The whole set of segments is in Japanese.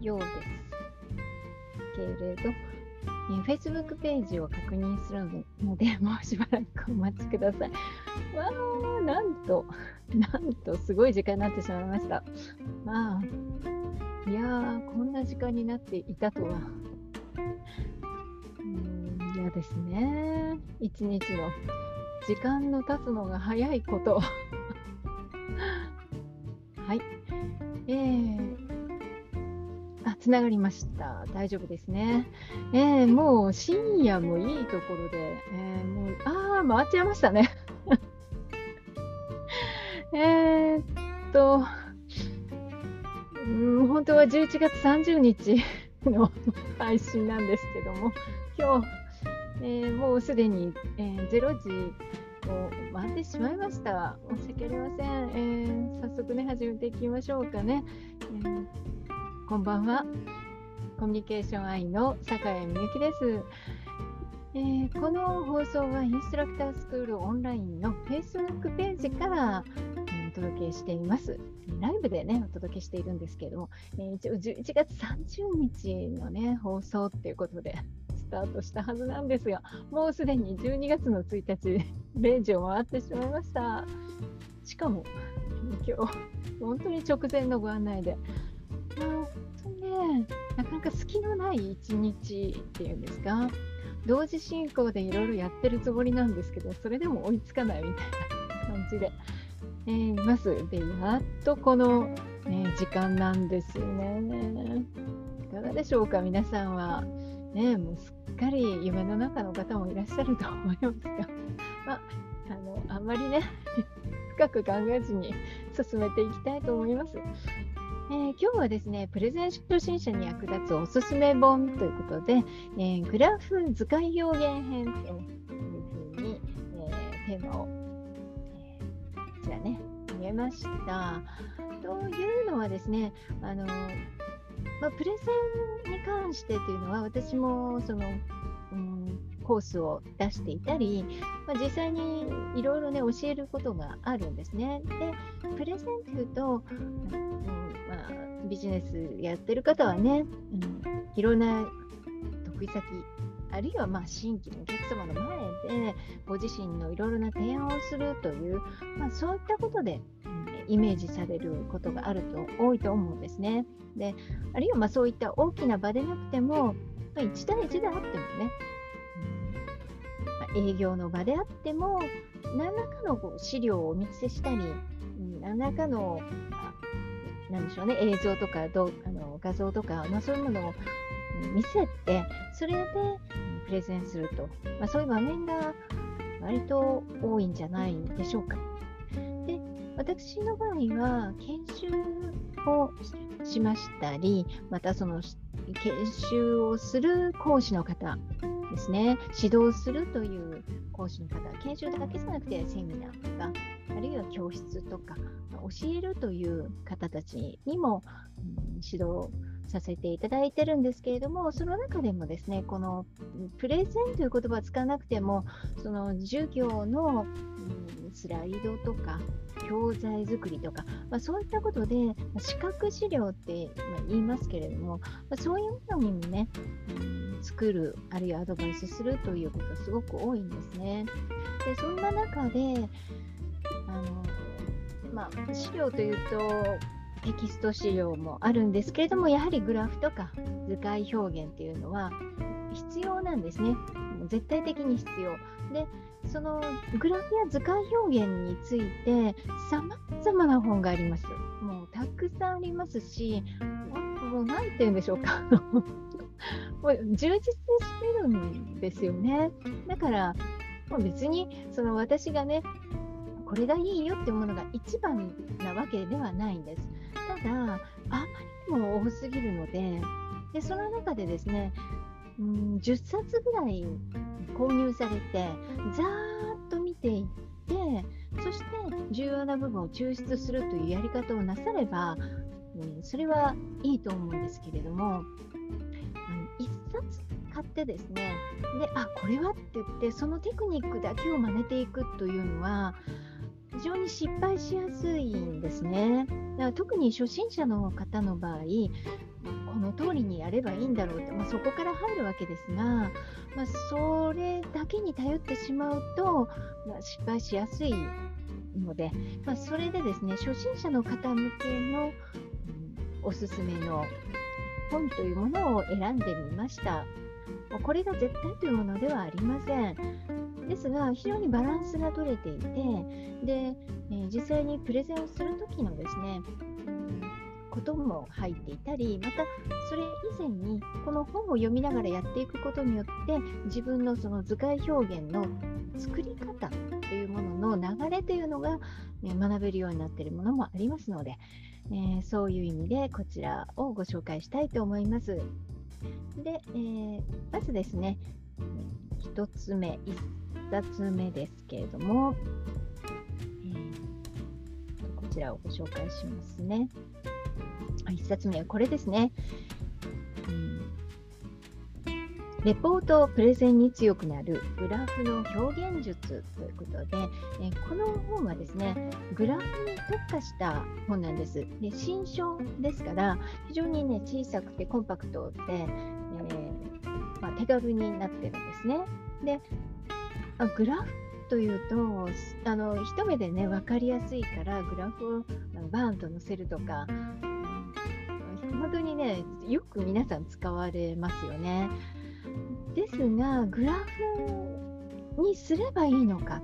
ようですけれど、えー、Facebook ページを確認するので、もうしばらくお待ちください。わー、なんと、なんと、すごい時間になってしまいました。まあ、いやー、こんな時間になっていたとは。うん、嫌ですね。一日の時間の経つのが早いこと。はい。えー、つながりました。大丈夫ですね。えー、もう深夜もいいところで、えー、もう、ああ、回っちゃいましたね。えっと、うん、本当は11月30日の配信なんですけども、今日、えー、もうすでに、えー、0時を回ってしまいました。申し訳ありません。えー、早速ね、始めていきましょうかね。えーこんばんは。コミュニケーション愛の坂井美幸です、えー、この放送はインストラクタースクールオンラインの Facebook ページから、え、お届けしています。ライブでね、お届けしているんですけれども、えー、一応11月30日のね、放送っていうことで、スタートしたはずなんですが、もうすでに12月の1日、0時を回ってしまいました。しかも、今日、本当に直前のご案内で、ね、なかなか隙のない一日っていうんですか、同時進行でいろいろやってるつもりなんですけど、それでも追いつかないみたいな感じで、えー、います。で、やっとこの、ね、時間なんですよね。いかがでしょうか、皆さんは。ね、もうすっかり夢の中の方もいらっしゃると思いますが、まあ、あのあんまりね、深く考えずに進めていきたいと思います。えー、今日はですね、プレゼン初心者に役立つおすすめ本ということで、えー、グラフ図解表現編というふうに、えー、テーマを、えこちらね、見えました。というのはですね、あのまあ、プレゼンに関してというのは、私もその、コースを出していたり、まあ、実際にいろいろね、教えることがあるんですね。で、プレゼンというと、うんまあ、ビジネスやってる方はね、うん、いろんな得意先あるいはまあ新規のお客様の前でご自身のいろいろな提案をするという、まあ、そういったことで、うん、イメージされることがあると多いと思うんですね。であるいはまそういった大きな場でなくても、まあ、1対1であってもね、営業の場であっても何らかのこう資料をお見せしたり何らかのなんでしょうね、映像とかどあの画像とか、まあ、そういうものを見せて、それでプレゼンすると、まあ、そういう場面が割と多いんじゃないでしょうか。で、私の場合は、研修をしましたり、またその研修をする講師の方ですね、指導するという講師の方、研修だけじゃなくてセミナーとか、あるいは教室とか、教えるという方たちにも、うん、指導させていただいてるんですけれども、その中でもですね、このプレゼンという言葉を使わなくても、その授業の、うん、スライドとか、教材作りとか、まあ、そういったことで、視覚資料って、ま、言いますけれども、まあ、そういうのにもね、うん、作る、あるいはアドバイスするということすごく多いんですね。でそんな中で、あのまあ、資料というとテキスト資料もあるんですけれどもやはりグラフとか図解表現っていうのは必要なんですね。絶対的に必要。でそのグラフや図解表現についてさまざまな本があります。もうたくさんありますし、もう何て言うんでしょうか。もう充実してるんですよね。だから、もう別にその私がね、これがいいよってものが一番なわけではないんです。ただ、あまりにも多すぎるので、でその中でですね、うん、10冊ぐらい購入されて、ざーっと見ていって、そして重要な部分を抽出するというやり方をなされば、うん、それはいいと思うんですけれども、1冊買ってですね、で、あ、これはって言って、そのテクニックだけを真似ていくというのは、非常に失敗しやすいんですね。だから特に初心者の方の場合、この通りにやればいいんだろうって、まあ、そこから入るわけですが、まあ、それだけに頼ってしまうと、まあ、失敗しやすいので、まあ、それでですね初心者の方向けの、おすすめの本というものを選んでみました。これが絶対というものではありません。ですが、非常にバランスが取れていて、で、えー、実際にプレゼンをするときのですね、ことも入っていたり、またそれ以前にこの本を読みながらやっていくことによって自分のその図解表現の作り方というものの流れというのが、ね、学べるようになっているものもありますので、えー、そういう意味でこちらをご紹介したいと思います。で、えー、まずですね、1つ目、1冊目ですけれども、えー、こちらをご紹介しますね。1冊目はこれですね。レポートプレゼンに強くなるグラフの表現術ということで、えこの本はですね、グラフに特化した本なんです。で新書ですから、非常にね、小さくてコンパクトで、えー、まあ、手軽になってるんですね。で、あグラフというと、あの一目でね、分かりやすいから、グラフをバーンと載せるとか、本当にね、よく皆さん使われますよね。ですが、グラフにすればいいのか、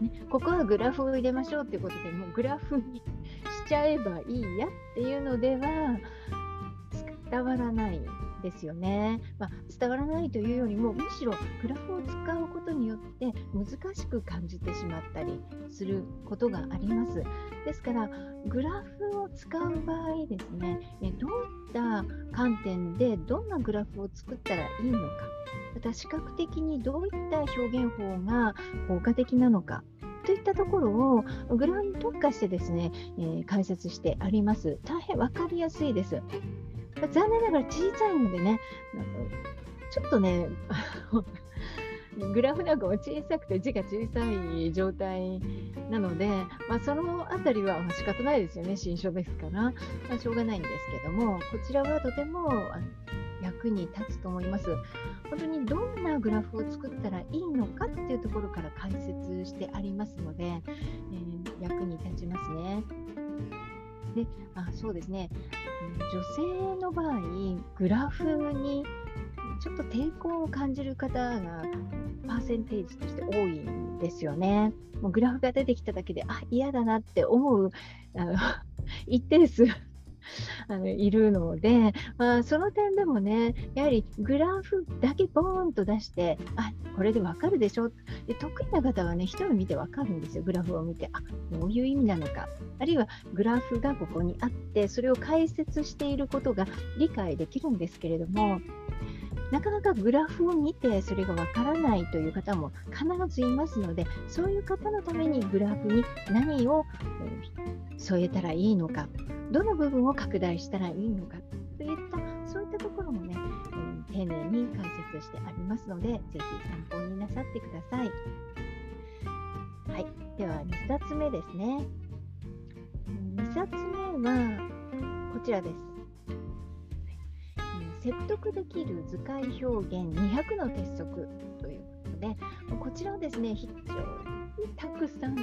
ね、ここはグラフを入れましょうってことでもうグラフにしちゃえばいいやっていうのでは伝わらないですよね、まあ、伝わらないというよりもむしろグラフを使うことによって難しく感じてしまったりすることがありますですからグラフを使う場合ですねどういった観点でどんなグラフを作ったらいいのかまた視覚的にどういった表現法が効果的なのかといったところをグラフに特化してですね、えー、解説してあります。大変分かりやすいです。残念ながら小さいのでね、ちょっとね、グラフなんかも小さくて字が小さい状態なので、まあ、そのあたりは仕方ないですよね、新書ですから、まあ、しょうがないんですけども、こちらはとても役に立つと思います。本当にどんなグラフを作ったらいいのかっていうところから解説してありますので、えー、役に立ちますね。であそうですね女性の場合グラフにちょっと抵抗を感じる方がパーセンテージとして多いんですよね。もうグラフが出てきただけであ嫌だなって思うあの 一定数あのいるので、まあ、その点でもね、やはりグラフだけボーンと出して、あこれでわかるでしょで得意な方はね、一目見てわかるんですよ、グラフを見て、あどういう意味なのか、あるいはグラフがここにあって、それを解説していることが理解できるんですけれども、なかなかグラフを見てそれがわからないという方も必ずいますので、そういう方のためにグラフに何を添えたらいいのか、どの部分を拡大したらいいのかといったそういったところもね、えー、丁寧に解説してありますのでぜひ参考になさってください。はい、では2冊目ですね。2冊目はこちらです。説得できる図解表現200の鉄則ということで、こちらはですね、非常にたくさんの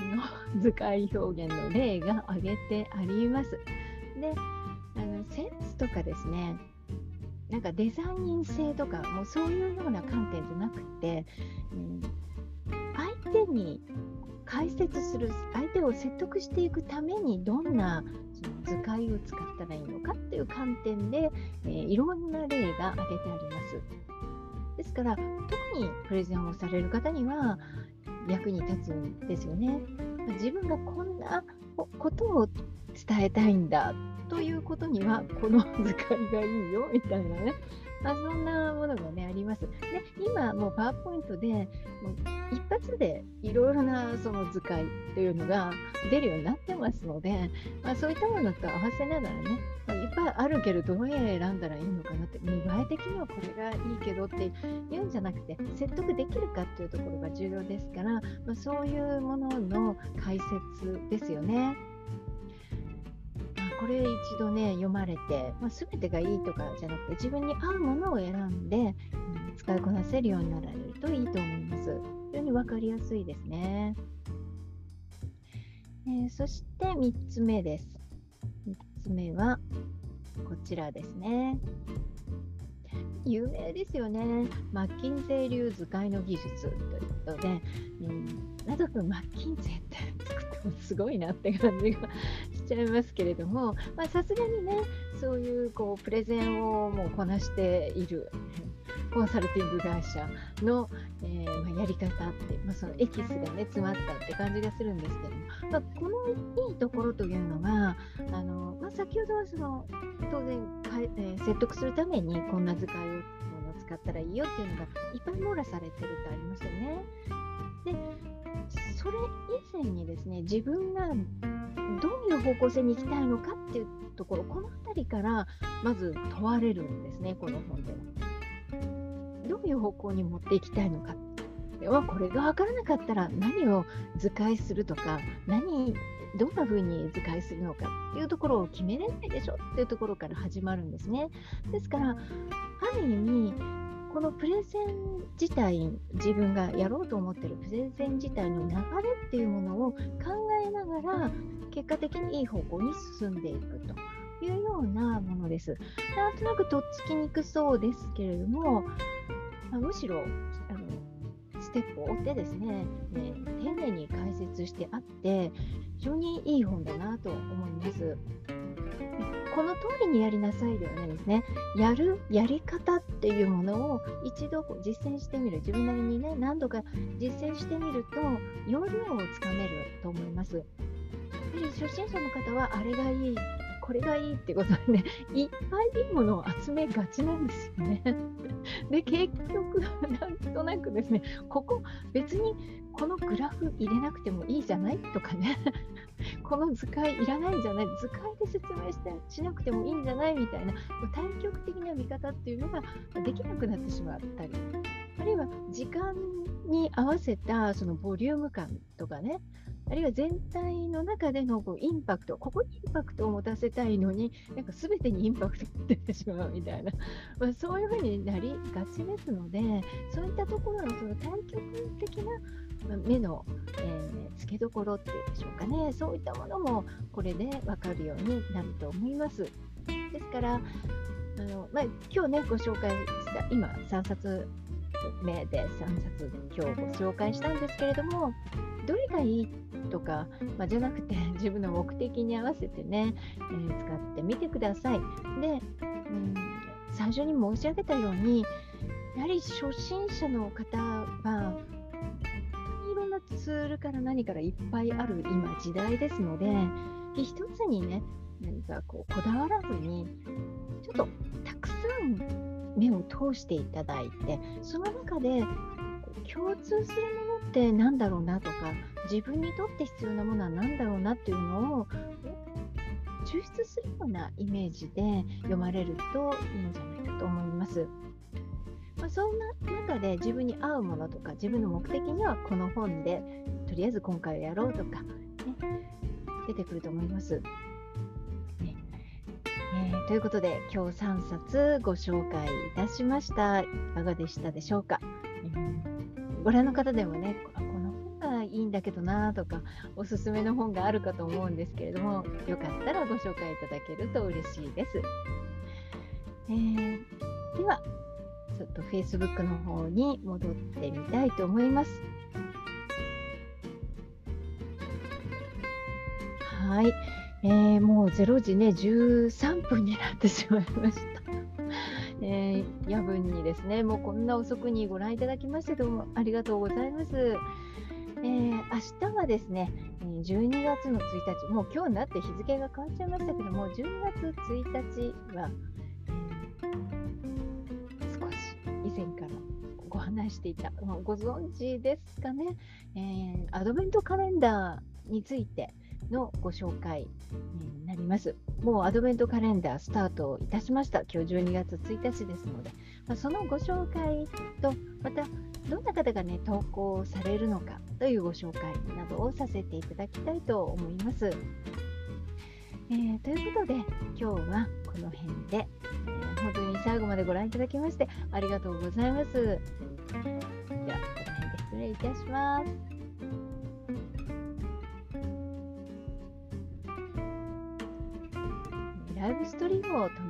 図解表現の例が挙げてあります。であのセンスとかですねなんかデザイン性とかもうそういうような観点じゃなくて、うん、相手に解説する相手を説得していくためにどんな図解を使ったらいいのかっていう観点で、えー、いろんな例が挙げてあります。ですから特にプレゼンをされる方には役に立つんですよね。自分がこんなことを伝えたいんだということにはこの図解がいいよみたいなね、まあ、そんなものがねあります。で今もうパワーポイントでもう一発でいろいろなその図解というのが出るようになってますので、まあ、そういったものと合わせながらね、まあ、いっぱいあるけどどれ選んだらいいのかなって見栄え的にはこれがいいけどって言うんじゃなくて説得できるかっていうところが重要ですから、まあ、そういうものの解説ですよね。これ一度ね読まれて、まあ、全てがいいとかじゃなくて自分に合うものを選んで、使いこなせるようになられるといいと思います。非常に分かりやすいですね。えー、そして3つ目です。3つ目はこちらですね。有名ですよね。マッキンゼー流図解の技術ということで、うん、なぞくんマッキンゼーって作ってもすごいなって感じがしちゃいますけれども、さすがにね、そういうこうプレゼンをもうこなしている。コンサルティング会社の、えー、ま、やり方って、まあ、そのエキスがね詰まったって感じがするんですけども、まあ、このいいところというのがあの、ま先ほどはその当然か、えー、説得するためにこんな図解を使ったらいいよっていうのがいっぱい網羅されてるとありますよね。でそれ以前にですね自分がどういう方向性に行きたいのかっていうところこの辺りからまず問われるんですねこの本では。どういう方向に持っていきたいのかではこれが分からなかったら何を図解するとか何どんな風に図解するのかっていうところを決めれないでしょっていうところから始まるんですね。ですからある意味このプレゼン自体自分がやろうと思ってるプレゼン自体の流れっていうものを考えながら結果的にいい方向に進んでいくというようなものです。なんとなくとっつきにくそうですけれども、まあ、むしろあのステップを追ってですね、ね丁寧に解説してあって非常にいい本だなと思います。この通りにやりなさいではないですね。やるやり方っていうものを一度こう実践してみる。自分なりにね、何度か実践してみると、要領をつかめると思います。やはり初心者の方は、あれがいい、これがいいってことでね、いっぱいいいものを集めがちなんですよね。で、結局、なんとなくですね、ここ別にこのグラフ入れなくてもいいじゃないとかね、この図解いらないんじゃない図解で説明してしなくてもいいんじゃないみたいな対極的な見方っていうのができなくなってしまったりあるいは時間に合わせたそのボリューム感とかねあるいは全体の中でのこうインパクト、ここにインパクトを持たせたいのに、なんか全てにインパクトが出てしまうみたいな、まあ、そういうふうになりがちですので、そういったところのその対極的な目の、えー、付けどころっていうんでしょうかね、そういったものもこれで分かるようになると思います。ですから、あのまあ、今日ね、ご紹介した今3冊目で3冊今日ご紹介したんですけれどもどれがいいとか、まあ、じゃなくて 自分の目的に合わせてね、えー、使ってみてください。で、うん、最初に申し上げたようにやはり初心者の方はいろんなツールから何からいっぱいある今時代ですので一つにね何かこうこだわらずにちょっとたくさん目を通していただいてその中で共通するものって何だろうなとか自分にとって必要なものは何だろうなっていうのを抽出するようなイメージで読まれるといいんじゃないかと思います。まあ、そんな中で自分に合うものとか自分の目的にはこの本でとりあえず今回はやろうとか、ね、出てくると思います。ー、ということで今日3冊ご紹介いたしました。いかがでしたでしょうか、えー、ご覧の方でもねこの本がいいんだけどなとかおすすめの本があるかと思うんですけれどもよかったらご紹介いただけると嬉しいです、えー、ではちょっと Facebook の方に戻ってみたいと思います。はい。えー、もう0時ね、13分になってしまいました。えー、夜分にですね、もうこんな遅くにご覧いただきましてどうもありがとうございます。えー、明日はですね、12月の1日、もう今日になって日付が変わっちゃいましたけども、12月1日は、えー、少し以前からご話していた、ご存知ですかね、えー、アドベントカレンダーについて、のご紹介になります。もうアドベントカレンダースタートいたしました。今日12月1日ですので、まあ、そのご紹介と、またどんな方がね、投稿されるのかというご紹介などをさせていただきたいと思います。えー、ということで、今日はこの辺で、えー、本当に最後までご覧いただきましてありがとうございます。では、この辺で失礼いたします。ライブストリームを楽